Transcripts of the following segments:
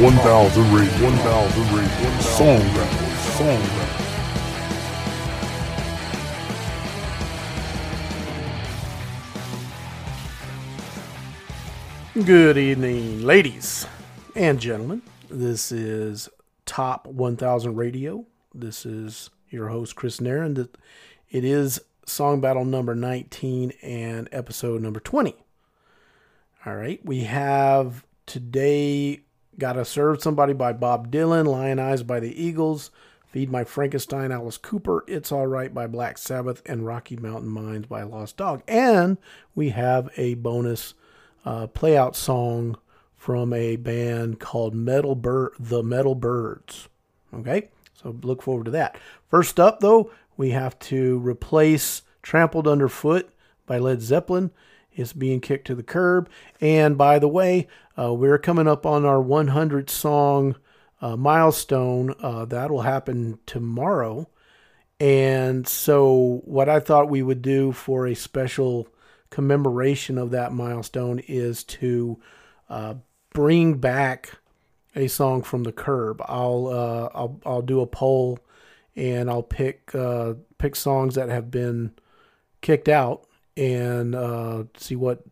1000 Radio. 1000 Radio. Song Battle. Song Battle. Good evening, ladies and gentlemen. This is Top 1000 Radio. This is your host, Chris Nairn. It is Song Battle number 19 and episode number 20. All right, we have today Gotta Serve Somebody by Bob Dylan, Lyin' Eyes by the Eagles, Feed My Frankenstein, Alice Cooper, It's Alright by Black Sabbath, and Rocky Mountain Mines by Lost Dog. And we have a bonus uh, playout song from a band called Metal Bir- The Metal Birds. Okay, so look forward to that. First up, though, we have to replace Trampled Underfoot by Led Zeppelin. It's being kicked to the curb. And by the way, uh, we're coming up on our 100 song uh, milestone. Uh, that'll happen tomorrow. And so, what I thought we would do for a special commemoration of that milestone is to uh, bring back a song from the curb. I'll uh, I'll I'll do a poll, and I'll pick uh, pick songs that have been kicked out and see what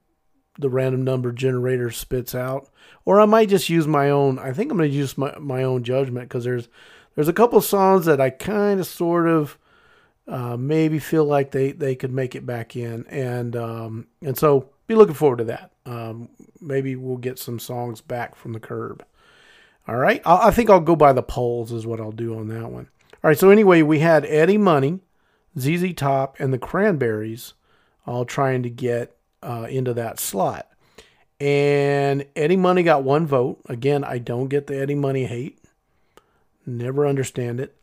the random number generator spits out. Or I might just use my own. I think I'm going to use my, my own judgment because there's there's a couple songs that I kind of sort of uh, maybe feel like they, they could make it back in, and um, and so be looking forward to that. Um, maybe we'll get some songs back from the curb. All right, I, I think I'll go by the polls is what I'll do on that one. All right, so anyway, we had Eddie Money, ZZ Top, and the Cranberries all trying to get uh, into that slot. And Eddie Money got one vote. Again, I don't get the Eddie Money hate. Never understand it.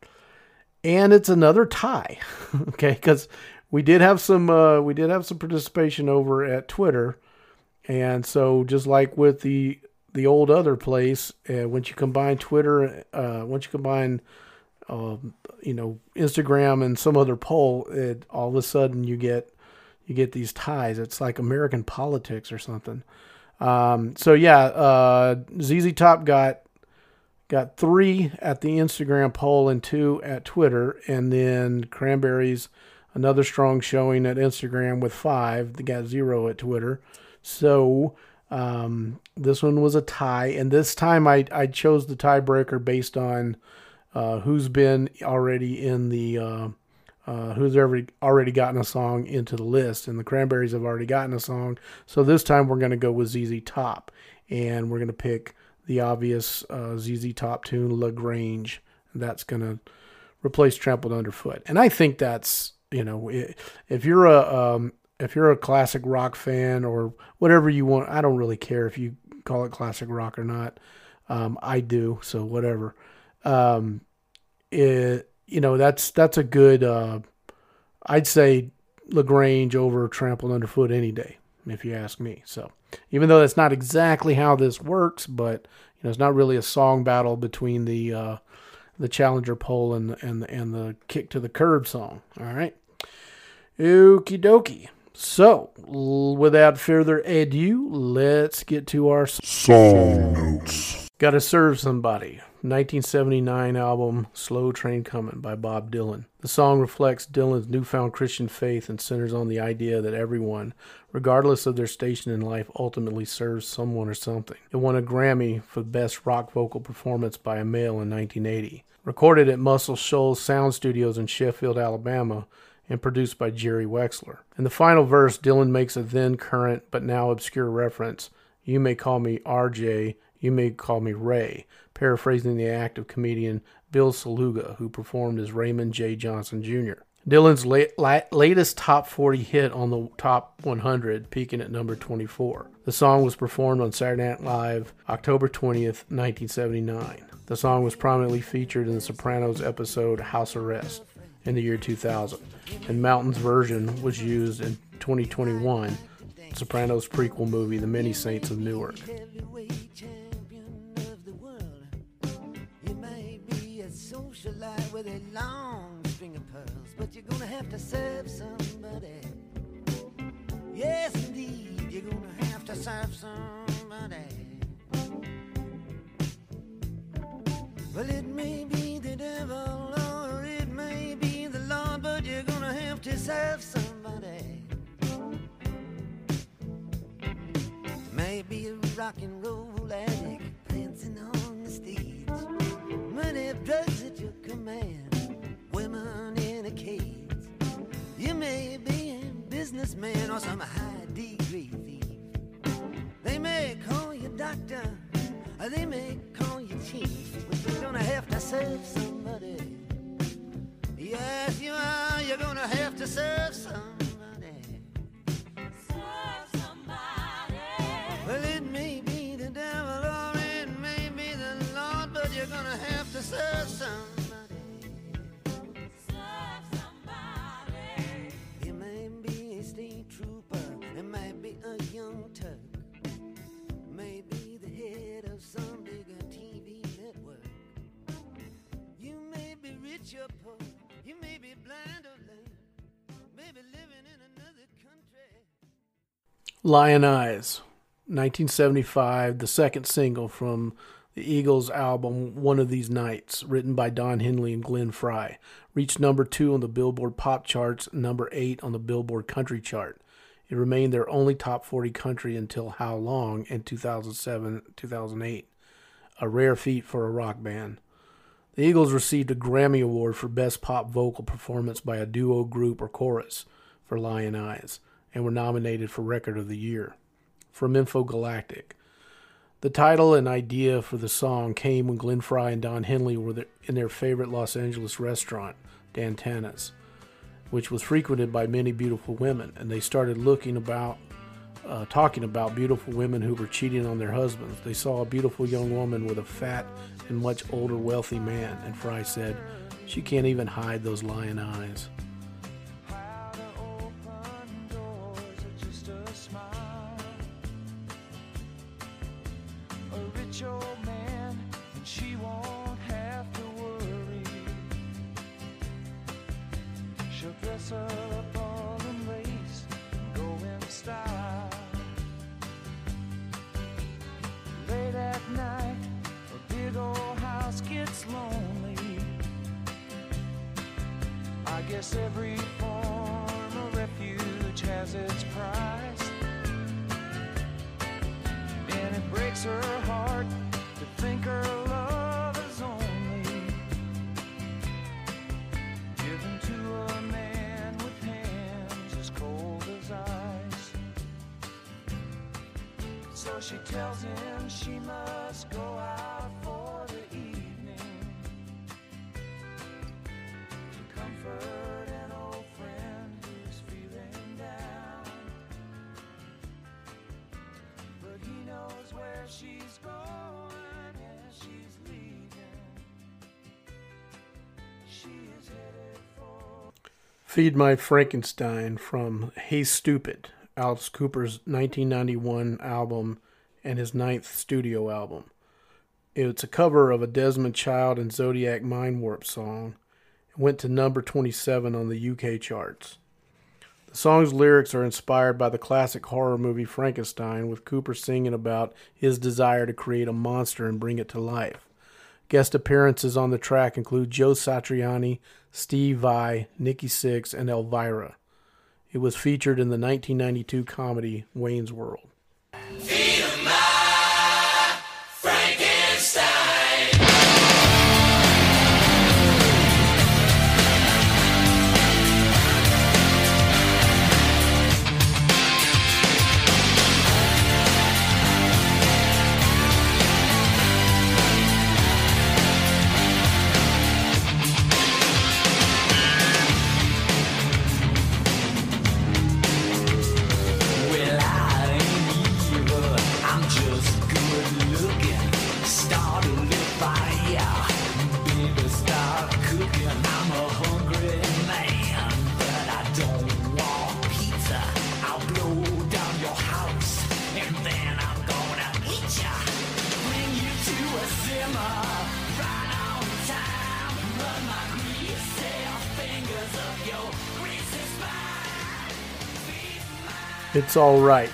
And it's another tie. okay, because we did have some uh, we did have some participation over at Twitter. And so just like with the the old other place, uh, once you combine Twitter, uh, once you combine um, you know Instagram and some other poll, it, all of a sudden you get you get these ties. It's like American politics or something. Um, so yeah, uh, ZZ Top got got three at the Instagram poll and two at Twitter, and then Cranberries another strong showing at Instagram with five. They got zero at Twitter. So um, this one was a tie, and this time I I chose the tiebreaker based on uh, who's been already in the uh, who's already already gotten a song into the list, and the Cranberries have already gotten a song. So this time we're going to go with ZZ Top, and we're going to pick the obvious uh, ZZ Top tune, La Grange. That's going to replace Trampled Underfoot, and I think that's you know if you're a um, if you're a classic rock fan or whatever you want, I don't really care if you call it classic rock or not. Um, I do, so whatever. Um, it you know that's that's a good. Uh, I'd say La Grange over Trampled Underfoot any day, if you ask me. So even though that's not exactly how this works, but you know it's not really a song battle between the uh, the Challenger poll and the, and the, and the kick to the curb song. All right, okie dokie. So without further ado, let's get to our Song notes. Gotta Serve Somebody. 1979 album Slow Train Coming by Bob Dylan. The song reflects Dylan's newfound Christian faith and centers on the idea that everyone, regardless of their station in life, ultimately serves someone or something. It won a Grammy for Best Rock Vocal Performance by a Male in 1980. Recorded at Muscle Shoals Sound Studios in Sheffield, Alabama, and produced by Jerry Wexler. In the final verse, Dylan makes a then current but now obscure reference You may call me RJ, you may call me Ray, paraphrasing the act of comedian Bill Saluga, who performed as Raymond J. Johnson Jr. Dylan's late, la- latest top 40 hit on the top 100, peaking at number 24. The song was performed on Saturday Night Live October 20th, 1979. The song was prominently featured in the Sopranos episode House Arrest in the year 2000, and Mountain's version was used in 2021 Sopranos prequel movie The Many Saints of Newark. With a long string of pearls, but you're gonna have to serve somebody. Yes, indeed, you're gonna have to serve somebody. Well, it may be the devil or it may be the Lord, but you're gonna have to serve somebody. Maybe a rock and roll addict businessman or some high degree thief. They may call you doctor, or they may call you chief, but you're gonna have to serve somebody. Yes, you are. You're gonna have to serve somebody. Or poor, you may be blind or lame, maybe living in another country. Lyin' Eyes, 1975, the second single from the Eagles album One of These Nights, written by Don Henley and Glenn Frey, reached number two on the Billboard Pop charts, number eight on the Billboard Country chart. It remained their only top 40 country until How Long in 2007 2008, a rare feat for a rock band. The Eagles received a Grammy Award for Best Pop Vocal Performance by a duo, group, or chorus for Lyin' Eyes, and were nominated for Record of the Year. From Infogalactic. The title and idea for the song came when Glenn Frey and Don Henley were in their favorite Los Angeles restaurant, Dan Tana's, which was frequented by many beautiful women, and they started looking about, uh, talking about beautiful women who were cheating on their husbands. They saw a beautiful young woman with a fat and much older, wealthy man, and Frey said, "She can't even hide those lyin' eyes." Price. And it breaks her heart to think her love is only given to a man with hands as cold as ice. So she tells him she must Feed My Frankenstein from Hey Stupid, Alice Cooper's 1991 album and his ninth studio album. It's a cover of a Desmond Child and Zodiac Mind Warp song. It went to number 27 on the UK charts. The song's lyrics are inspired by the classic horror movie Frankenstein, with Cooper singing about his desire to create a monster and bring it to life. Guest appearances on the track include Joe Satriani, Steve Vai, Nikki Sixx, and Elvira. It was featured in the 1992 comedy Wayne's World. All Right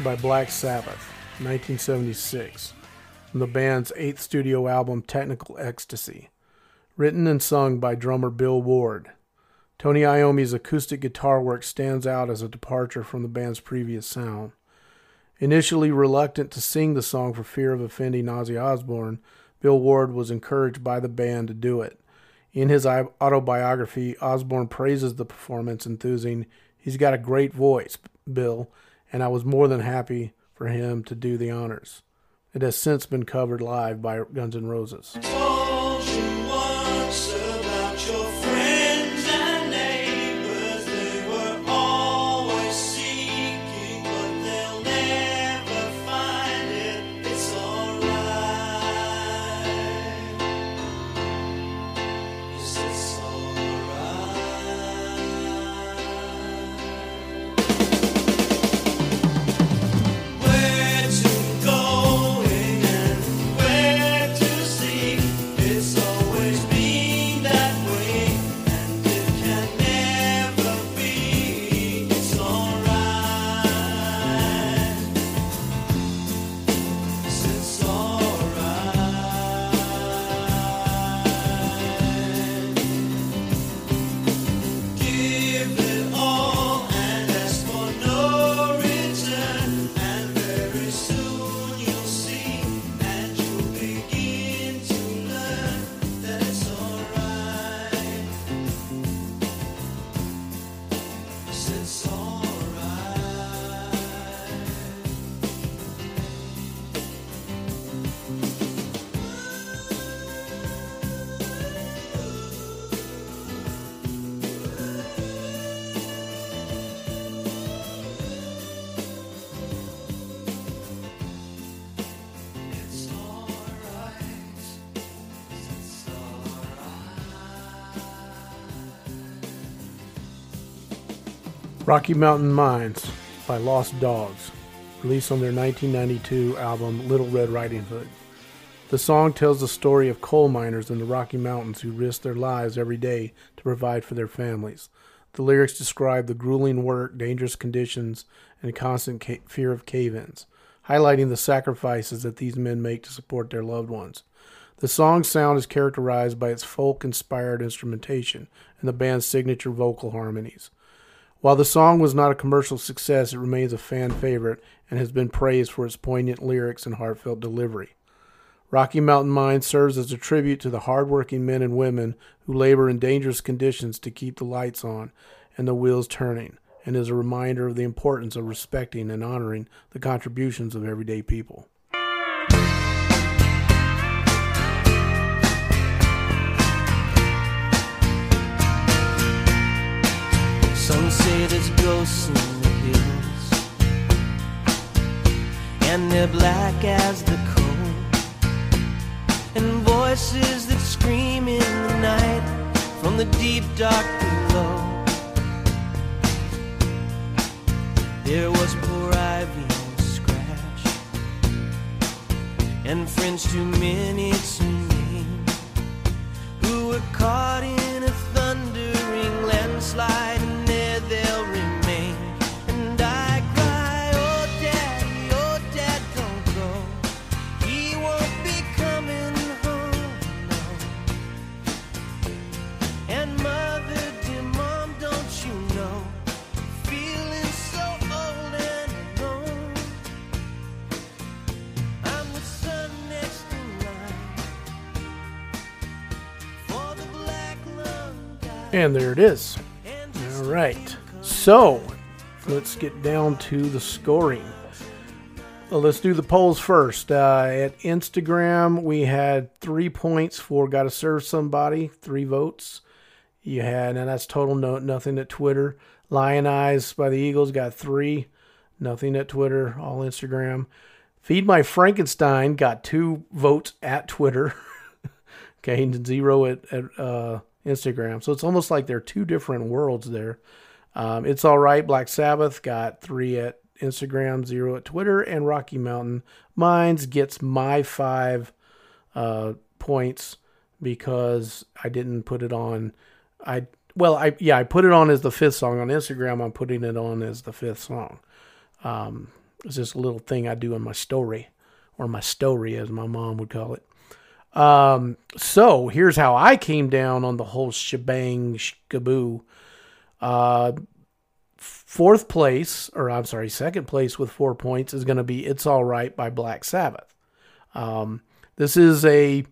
by Black Sabbath, 1976. from the band's eighth studio album, Technical Ecstasy. Written and sung by drummer Bill Ward. Tony Iommi's acoustic guitar work stands out as a departure from the band's previous sound. Initially reluctant to sing the song for fear of offending Ozzy Osbourne, Bill Ward was encouraged by the band to do it. In his autobiography, Osbourne praises the performance, enthusing, He's got a great voice, Bill, and I was more than happy for him to do the honors. It has since been covered live by Guns N' Roses. Rocky Mountain Mines by Lost Dogs, released on their 1992 album Little Red Riding Hood. The song tells the story of coal miners in the Rocky Mountains who risk their lives every day to provide for their families. The lyrics describe the grueling work, dangerous conditions, and constant ca- fear of cave ins, highlighting the sacrifices that these men make to support their loved ones. The song's sound is characterized by its folk inspired instrumentation and the band's signature vocal harmonies. While the song was not a commercial success, it remains a fan favorite and has been praised for its poignant lyrics and heartfelt delivery. Rocky Mountain Mine serves as a tribute to the hardworking men and women who labor in dangerous conditions to keep the lights on and the wheels turning, and is a reminder of the importance of respecting and honoring the contributions of everyday people. Some say there's ghosts in the hills, and they're black as the coal, and voices that scream in the night from the deep dark below. There was poor Ivy and Scratch, and friends too many to name. Who were caught in a thundering landslide, And there it is. All right. So, let's get down to the scoring. Well, let's do the polls first. Uh, at Instagram, we had three points for "Got to Serve Somebody," three votes. You had, and that's total note, nothing at Twitter. Lyin' Eyes by the Eagles got three, nothing at Twitter, all Instagram. Feed My Frankenstein got two votes at Twitter. okay, zero at, at uh, Instagram. So it's almost like they're two different worlds there. Um, it's all right. Black Sabbath got three at Instagram, zero at Twitter, and Rocky Mountain Mines gets my five uh, points because I didn't put it on. I well, I yeah, I put it on as the fifth song on Instagram. I'm putting it on as the fifth song. Um, it's just a little thing I do in my story or my story, as my mom would call it. Um, so here's how I came down on the whole shebang skaboo. Uh, fourth place, or I'm sorry, second place with four points is going to be "It's All Right" by Black Sabbath. Um, this is a,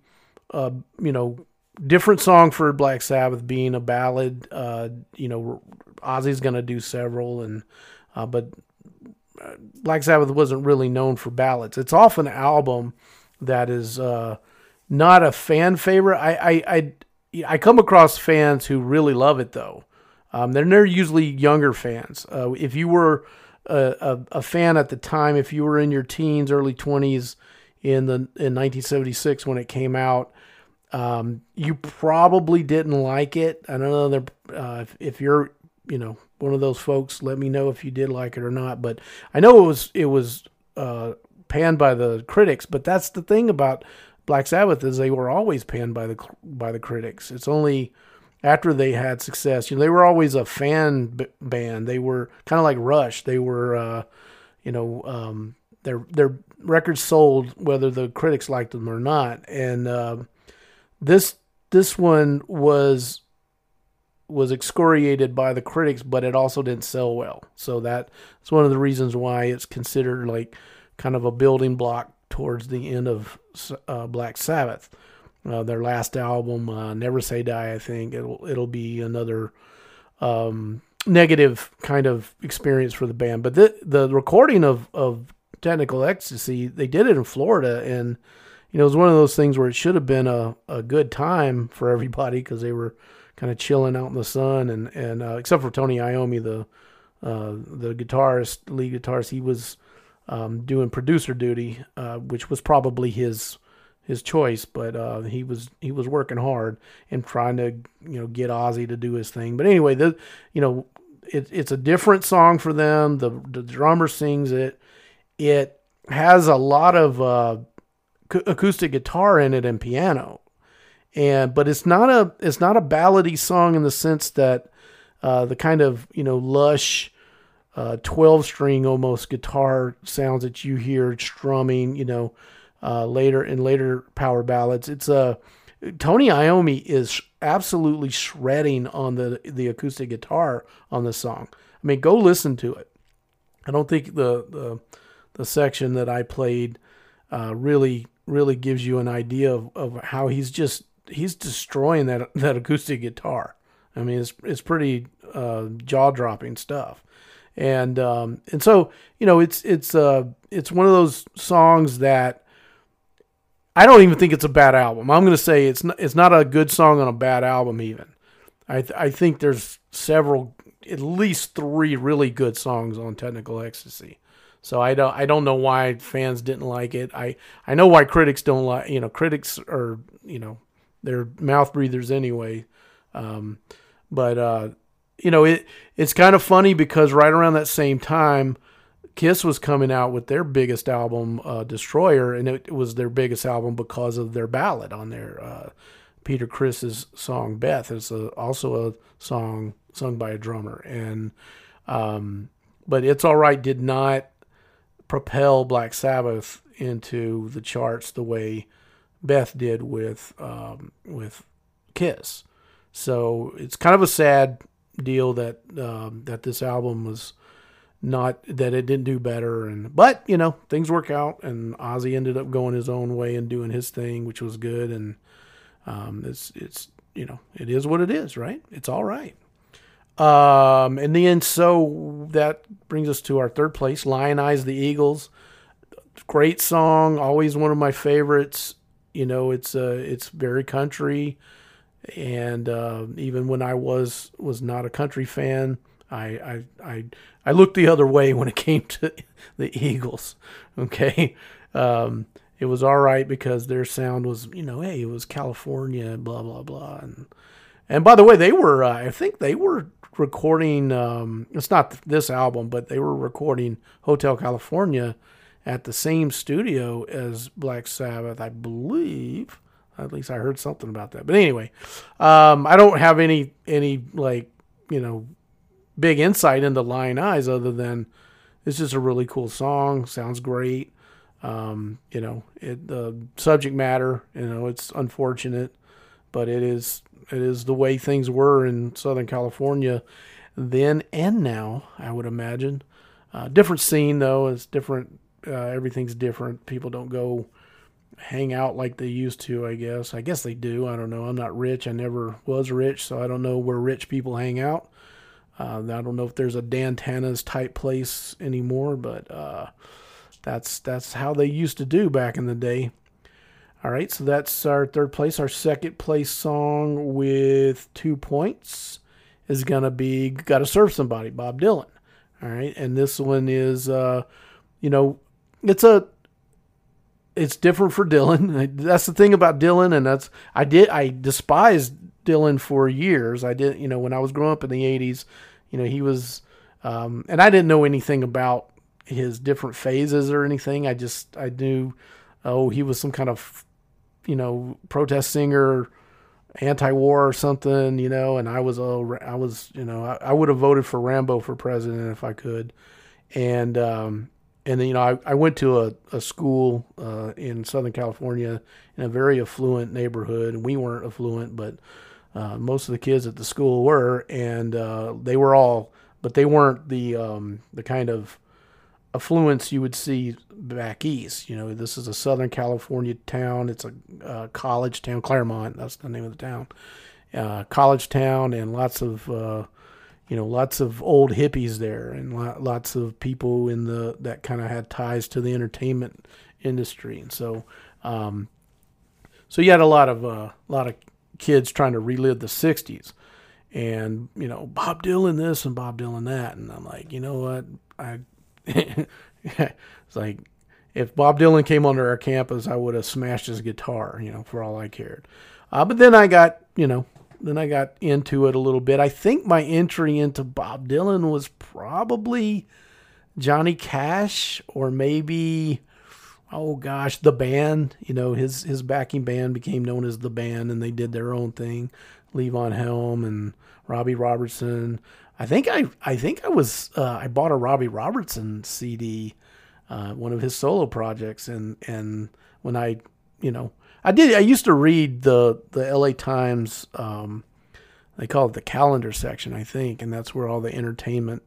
uh, you know, different song for Black Sabbath, being a ballad. Uh, you know, Ozzy's going to do several, and uh, but uh, Black Sabbath wasn't really known for ballads. It's off an album that is uh, not a fan favorite. I, I I I come across fans who really love it though. Um, they're, they're usually younger fans. Uh, if you were a, a, a fan at the time, if you were in your teens, early twenties in the in 1976 when it came out, um, you probably didn't like it. I don't know uh, if, if you're you know one of those folks. Let me know if you did like it or not. But I know it was it was uh, panned by the critics. But that's the thing about Black Sabbath is they were always panned by the by the critics. It's only after they had success. You know, they were always a fan b- band. They were kind of like Rush. They were, uh, you know, um, their their records sold whether the critics liked them or not. And uh, this this one was was excoriated by the critics, but it also didn't sell well. So that's one of the reasons why it's considered like kind of a building block towards the end of uh, Black Sabbath. Uh, their last album, uh, Never Say Die, I think it'll it'll be another um, negative kind of experience for the band. But the the recording of of Technical Ecstasy, they did it in Florida, and you know it was one of those things where it should have been a, a good time for everybody because they were kind of chilling out in the sun, and and uh, except for Tony Iommi, the uh, the guitarist, lead guitarist, he was um, doing producer duty, uh, which was probably his his choice, but uh, he was he was working hard and trying to you know get Ozzy to do his thing. But anyway, the you know it, it's a different song for them. The the drummer sings it. It has a lot of uh, acoustic guitar in it and piano, and but it's not a it's not a ballady song in the sense that uh, the kind of you know lush uh, 12 string almost guitar sounds that you hear strumming, you know, uh, later in later power ballads. It's a Tony Iommi is absolutely shredding on the the acoustic guitar on the song. I mean, go listen to it. I don't think the the, the section that I played uh, really really gives you an idea of, of how he's just he's destroying that that acoustic guitar. I mean, it's it's pretty uh, jaw dropping stuff and um, and so you know it's it's uh it's one of those songs that I don't even think it's a bad album. I'm going to say it's not, it's not a good song on a bad album even. I th- I think there's several at least 3 really good songs on Technical Ecstasy. So I don't I don't know why fans didn't like it. I I know why critics don't like, you know, critics are, you know, they're mouth breathers anyway. Um, but uh, you know, it it's kind of funny because right around that same time, Kiss was coming out with their biggest album, uh, Destroyer, and it was their biggest album because of their ballad on their Uh, Peter Criss's song Beth It's a, also a song sung by a drummer, and um, but it's all right did not propel Black Sabbath into the charts the way Beth did with um, with Kiss. So it's kind of a sad deal that um, that this album was not that it didn't do better. And but you know things work out and Ozzy ended up going his own way and doing his thing which was good. And um, it's it's you know it is what it is right? It's all right. Um, and then so that brings us to our third place Lyin' Eyes the Eagles. Great song always one of my favorites. You know it's uh it's very country and uh, even when I was was not a country fan I, I I I looked the other way when it came to the Eagles. Okay, um, it was all right because their sound was you know hey it was California blah blah blah and and by the way they were uh, I think they were recording um, it's not this album but they were recording Hotel California at the same studio as Black Sabbath I believe at least I heard something about that but anyway um, I don't have any any like you know big insight into Lyin' Eyes other than it's just a really cool song, sounds great. Um, you know, it the subject matter. You know, it's unfortunate, but it is it is the way things were in Southern California then and now. I would imagine. Uh, different scene though. It's different. Uh, everything's different. People don't go hang out like they used to. I guess. I guess they do. I don't know. I'm not rich. I never was rich, so I don't know where rich people hang out. Uh, I don't know if there's a Dan Tana's type place anymore, but uh, that's that's how they used to do back in the day. All right, so that's our third place. Our second place song with two points is gonna be "Gotta Serve Somebody" Bob Dylan. All right, and this one is, uh, you know, it's a it's different for Dylan. That's the thing about Dylan, and that's I did I despised Dylan for years. I did, you know, when I was growing up in the '80s, you know, he was, um, and I didn't know anything about his different phases or anything. I just I knew, oh, he was some kind of, you know, protest singer, anti-war or something, you know. And I was oh, I was, you know, I, I would have voted for Rambo for president if I could, and um, and then you know I, I went to a, a school uh, in Southern California in a very affluent neighborhood, and we weren't affluent, but uh, most of the kids at the school were, and uh, they were all, but they weren't the um, the kind of affluence you would see back east. You know, this is a Southern California town. It's a uh, college town, Claremont. That's the name of the town. Uh, college town, and lots of uh, you know lots of old hippies there, and lo- lots of people in the that kind of had ties to the entertainment industry, and so. Um, so you had a lot of a uh, lot of kids trying to relive the 60s and you know bob dylan this and bob dylan that. And i'm like you know what? I it's like if bob dylan came onto our campus i would have smashed his guitar you know for all i cared. Uh, but then i got you know then i got into it a little bit i think my entry into bob dylan was probably johnny cash or maybe oh gosh, the band, you know, his his backing band became known as the band, and they did their own thing. Levon Helm and Robbie Robertson. I think I I think I was uh, I bought a Robbie Robertson CD, uh, one of his solo projects, and and when I you know I did I used to read the the L.A. Times. Um, they call it the calendar section, I think, and that's where all the entertainment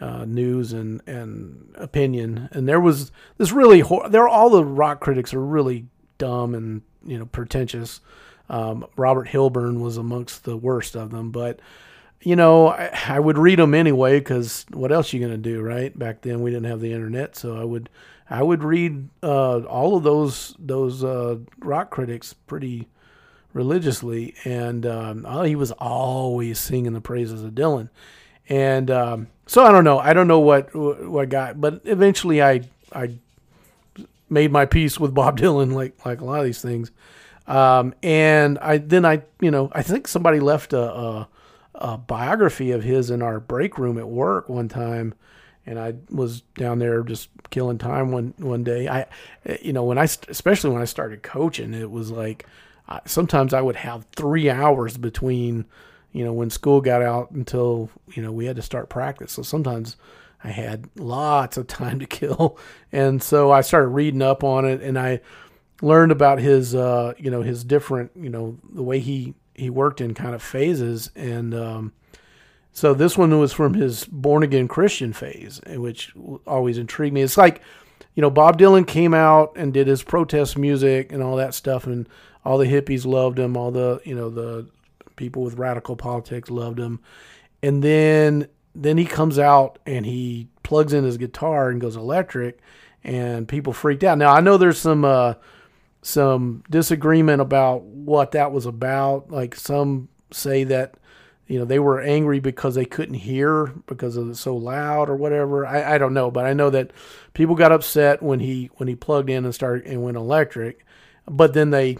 uh, news and and opinion. And there was this really hor- there all the rock critics are really dumb and you know pretentious. Um, Robert Hilburn was amongst the worst of them, but you know I, I would read them anyway because what else you gonna do, right? Back then we didn't have the internet, so I would I would read uh, all of those those uh, rock critics pretty religiously, and um, oh, he was always singing the praises of Dylan. And um, so I don't know. I don't know what what got, but eventually I I made my peace with Bob Dylan, like like a lot of these things. Um, and I then I you know I think somebody left a, a, a biography of his in our break room at work one time, and I was down there just killing time one one day. I you know when I especially when I started coaching, it was like sometimes I would have three hours between you know, when school got out until, you know, we had to start practice. So sometimes I had lots of time to kill. And so I started reading up on it and I learned about his, uh, you know, his different, you know, the way he, he worked in kind of phases. And, um, so this one was from his born again Christian phase, which always intrigued me. It's like, you know, Bob Dylan came out and did his protest music and all that stuff, and all the hippies loved him. All the, you know, the People with radical politics loved him. And then then he comes out and he plugs in his guitar and goes electric and people freaked out. Now I know there's some uh, some disagreement about what that was about. Like some say that you know they were angry because they couldn't hear because of it so loud or whatever. I, I don't know, but I know that people got upset when he when he plugged in and started and went electric. But then they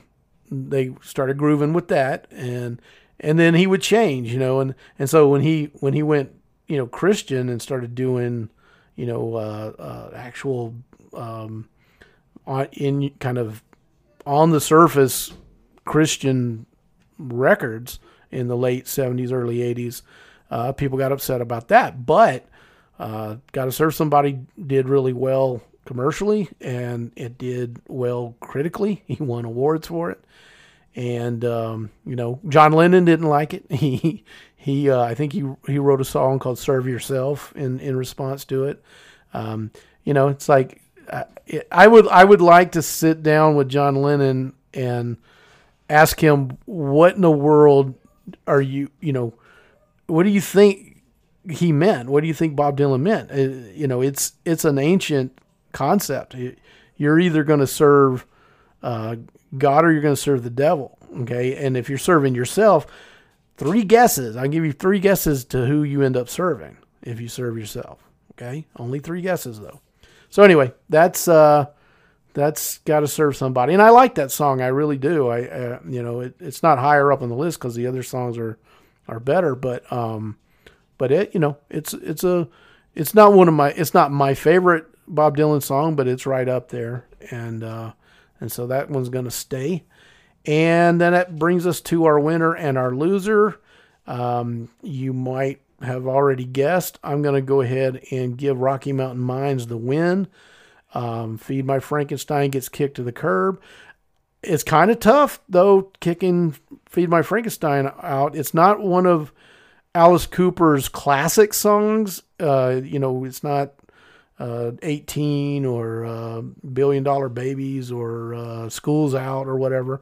they started grooving with that and and then he would change, you know, and and so when he when he went, you know, Christian and started doing, you know, uh, uh, actual um, on, in kind of on the surface Christian records in the late '70s, early '80s, uh, people got upset about that, but. Uh, Got to serve somebody did really well commercially, and it did well critically. He won awards for it, and um, you know John Lennon didn't like it. He he uh, I think he he wrote a song called "Serve Yourself" in in response to it. Um, you know, it's like I, I would I would like to sit down with John Lennon and ask him what in the world are you you know what do you think he meant? What do you think bob dylan meant? Uh, you know it's it's an ancient concept. You're either going to serve uh, god or you're going to serve the devil okay? And if you're serving yourself three guesses. I'll give you three guesses to who you end up serving if you serve yourself okay? Only three guesses though. So anyway that's uh that's got to serve somebody. And I like that song. I really do. I, uh, you know, it, it's not higher up on the list because the other songs are, are better. But, um, but it, you know, it's it's a, it's not one of my, it's not my favorite Bob Dylan song, but it's right up there. And, uh, and so that one's gonna stay. And then that brings us to our winner and our loser. Um, you might have already guessed. I'm gonna go ahead and give Rocky Mountain Mines the win. Um, Feed My Frankenstein gets kicked to the curb. It's kind of tough though, kicking Feed My Frankenstein out. It's not one of Alice Cooper's classic songs. Uh, you know, it's not uh, 18 or uh, Billion Dollar Babies or uh, School's Out or whatever.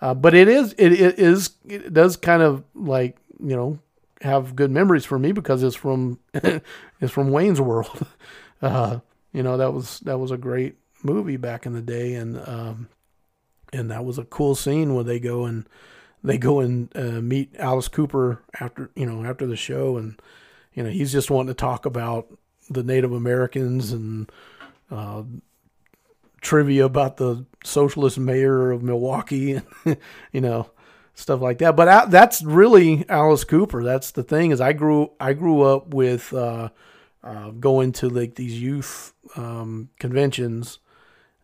Uh, but it is, it, it is, it does kind of like, you know, have good memories for me because it's from, it's from Wayne's World. Uh, you know that was that was a great movie back in the day, and um, and that was a cool scene where they go and they go and uh, meet Alice Cooper after you know after the show, and you know he's just wanting to talk about the Native Americans and uh, trivia about the socialist mayor of Milwaukee, you know stuff like that. But that's really Alice Cooper. That's the thing is I grew I grew up with. Uh, uh, going to like these youth um, conventions,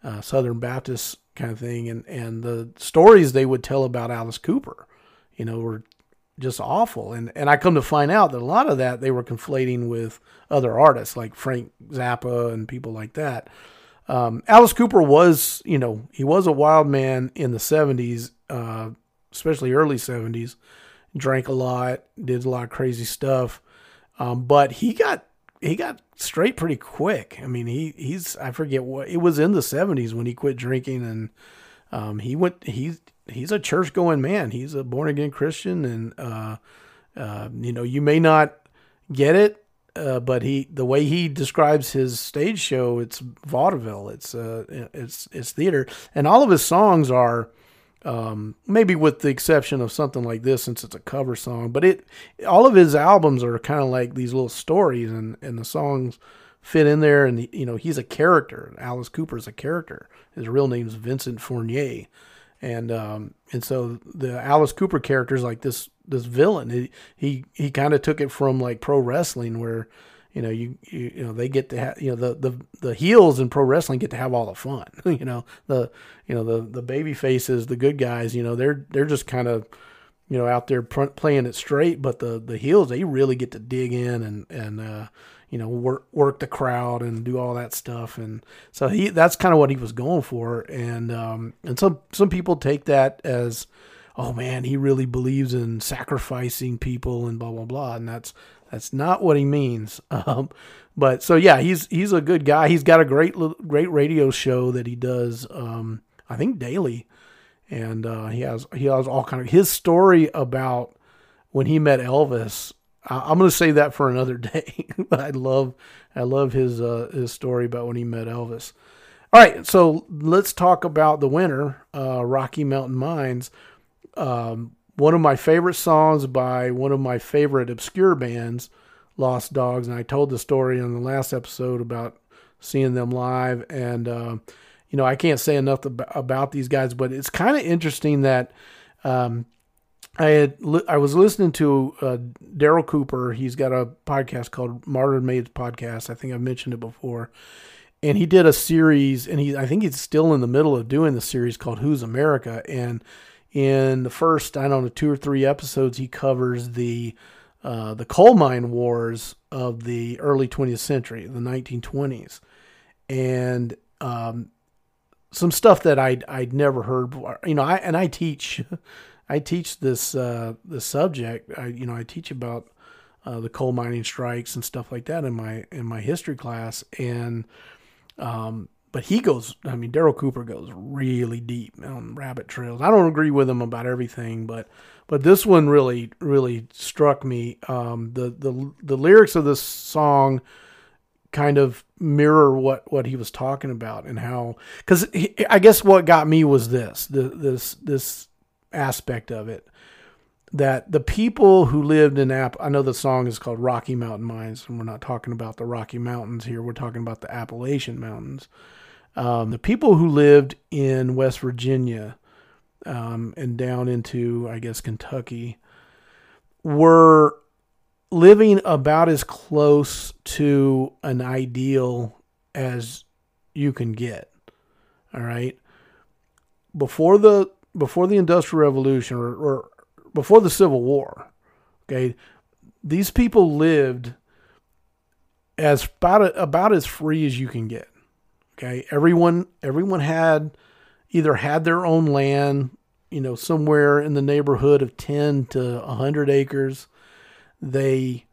uh, Southern Baptist kind of thing, and and the stories they would tell about Alice Cooper, you know, were just awful. And and I come to find out that a lot of that they were conflating with other artists like Frank Zappa and people like that. Um, Alice Cooper was, you know, he was a wild man in the '70s, uh, especially early '70s. Drank a lot, did a lot of crazy stuff, um, but he got he got straight pretty quick. I mean, he he's I forget what it was in the seventies when he quit drinking and um, he went he's he's a church going man. He's a born again Christian and uh, uh, you know you may not get it, uh, but he the way he describes his stage show, it's vaudeville, it's uh, it's it's theater, and all of his songs are. Um, maybe with the exception of something like this, since it's a cover song, but it all of his albums are kind of like these little stories, and and the songs fit in there. And you know, he's a character. Alice Cooper is a character. His real name's Vincent Fournier, and um, and so the Alice Cooper character is like this this villain. He he, he kind of took it from like pro wrestling where you know you, you you know they get to have you know the the the heels in pro wrestling get to have all the fun you know. The you know the the baby faces the good guys you know they're they're just kind of you know out there pr- playing it straight but the the heels they really get to dig in and and uh you know work work the crowd and do all that stuff. And so he that's kind of what he was going for. And um and some some people take that as oh man he really believes in sacrificing people and blah blah blah. And that's that's not what he means. Um, but so yeah, he's he's a good guy. He's got a great great radio show that he does. Um, I think daily, and uh, he has he has all kind of his story about when he met Elvis. I, I'm going to say that for another day. but I love I love his uh, his story about when he met Elvis. All right, so let's talk about the winner, uh, Rocky Mountain Mines. Um, one of my favorite songs by one of my favorite obscure bands, Lost Dogs, and I told the story on the last episode about seeing them live, and uh, you know I can't say enough about these guys, but it's kind of interesting that um, I had li- I was listening to uh, Daryl Cooper. He's got a podcast called Martyr Made Podcast. I think I've mentioned it before. And he did a series, and he I think he's still in the middle of doing the series called Whose America, and in the first I don't know two or three episodes he covers the uh, the coal mine wars of the early 20th century, the 1920s, and um, some stuff that I'd I'd never heard. Before. You know, I and I teach, I teach this uh, this subject. I you know I teach about uh, the coal mining strikes and stuff like that in my in my history class, and um, but he goes. I mean, Darryl Cooper goes really deep on rabbit trails. I don't agree with him about everything, but but this one really really struck me. Um, the the the lyrics of this song kind of mirror what what he was talking about and how because I guess what got me was this the, this this aspect of it that the people who lived in App I know the song is called Rocky Mountain Mines and we're not talking about the Rocky Mountains here we're talking about the Appalachian Mountains um, the people who lived in West Virginia um, and down into I guess Kentucky were living about as close to an ideal as you can get. All right. Before the before the Industrial Revolution or, or before the Civil War, okay, these people lived as about about as free as you can get. Okay, everyone everyone had either had their own land, you know, somewhere in the neighborhood of ten to hundred acres they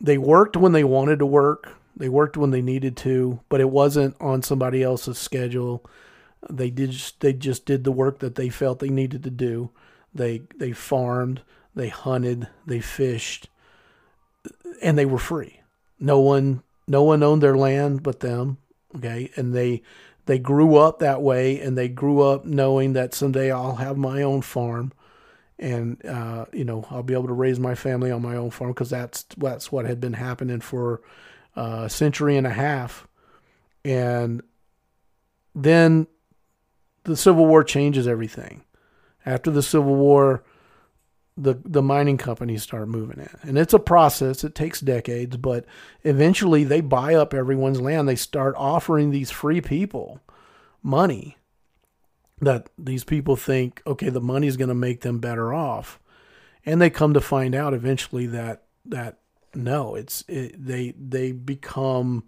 they worked when they wanted to work. They worked when they needed to, but it wasn't on somebody else's schedule. They did just, they just did the work that they felt they needed to do. They they farmed, they hunted, they fished, and they were free. No one no one owned their land but them. Okay, and they they grew up that way, and they grew up knowing that someday I'll have my own farm and uh, you know I'll be able to raise my family on my own farm because that's that's what had been happening for uh, a century and a half, and then the Civil War changes everything. After the Civil War, the the mining companies start moving in, and it's a process. It takes decades, but eventually they buy up everyone's land. They start offering these free people money that these people think, okay, the money's going to make them better off, and they come to find out eventually that that no, it's it, they they become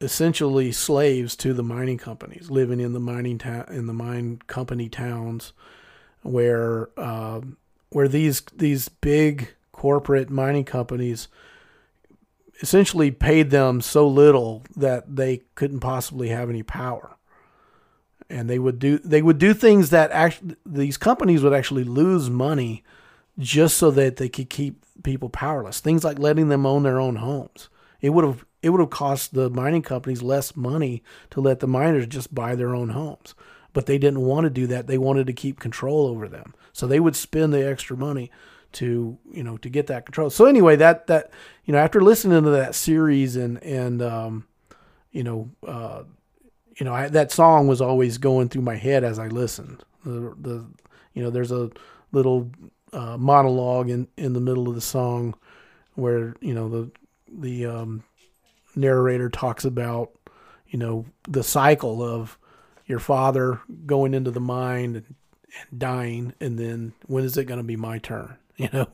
essentially slaves to the mining companies, living in the mining ta- in the mine company towns, where uh, where these these big corporate mining companies essentially paid them so little that they couldn't possibly have any power and they would do they would do things that actually these companies would actually lose money just so that they could keep people powerless. Things like letting them own their own homes. It would have it would have cost the mining companies less money to let the miners just buy their own homes. But they didn't want to do that. They wanted to keep control over them. So they would spend the extra money to, you know, to get that control. So anyway, that that you know, after listening to that series and and um, you know, uh, you know, I, that song was always going through my head as I listened. The, the you know, there's a little uh, monologue in, in the middle of the song where you know the the um, narrator talks about you know the cycle of your father going into the mine and, and dying, and then when is it going to be my turn? You know,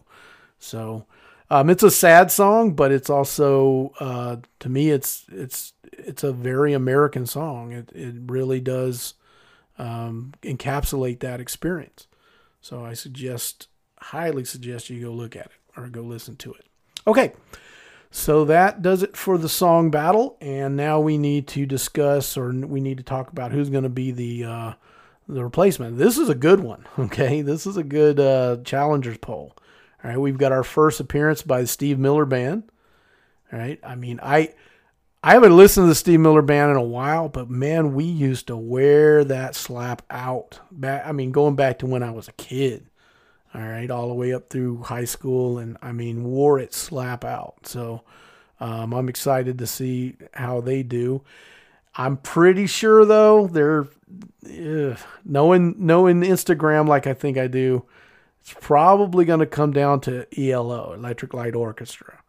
so um, it's a sad song, but it's also uh, to me it's it's it's a very American song. It it really does um, encapsulate that experience. So I suggest, highly suggest you go look at it or go listen to it. Okay, so that does it for the song battle, and now we need to discuss or we need to talk about who's going to be the uh, the replacement. This is a good one. Okay, this is a good uh, challengers poll. All right, we've got our first appearance by the Steve Miller Band. All right, I mean, I I haven't listened to the Steve Miller Band in a while, but man, we used to wear that slap out. Back, I mean, going back to when I was a kid. All right, all the way up through high school, and I mean, wore it slap out. So um, I'm excited to see how they do. I'm pretty sure though they're ugh, knowing knowing Instagram like I think I do. It's probably going to come down to ELO, Electric Light Orchestra.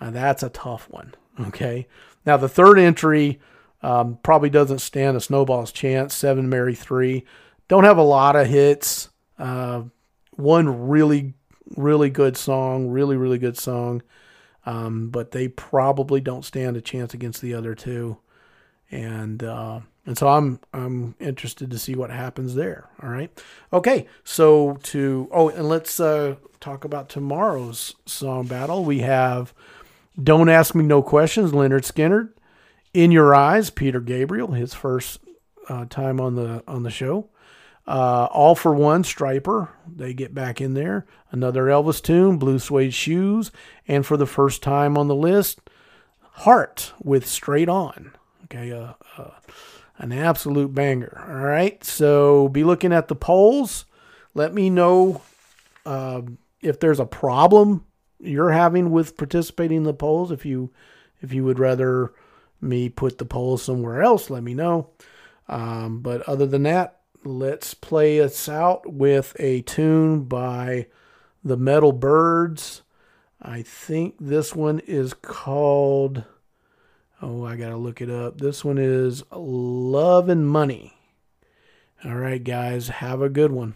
Uh, that's a tough one. Okay. Now, the third entry um, probably doesn't stand a snowball's chance. Seven Mary Three. Don't have a lot of hits. Uh, one really, really good song. Really, really good song. Um, but they probably don't stand a chance against the other two. and uh, and so I'm I'm interested to see what happens there. All right, okay. So to oh, and let's uh, talk about tomorrow's song battle. We have "Don't Ask Me No Questions," Lynyrd Skynyrd. "In Your Eyes," Peter Gabriel, his first uh, time on the on the show. Uh, All for One, Stryper, they get back in there. Another Elvis tune, Blue Suede Shoes, and for the first time on the list, Heart with Straight On. Okay, uh, uh, an absolute banger. All right, so be looking at the polls. Let me know uh, if there's a problem you're having with participating in the polls. If you if you would rather me put the polls somewhere else, let me know. Um, but other than that, let's play us out with a tune by the Metal Birds. I think this one is called. Oh, I gotta look it up. This one is Love and Money. All right, guys, have a good one.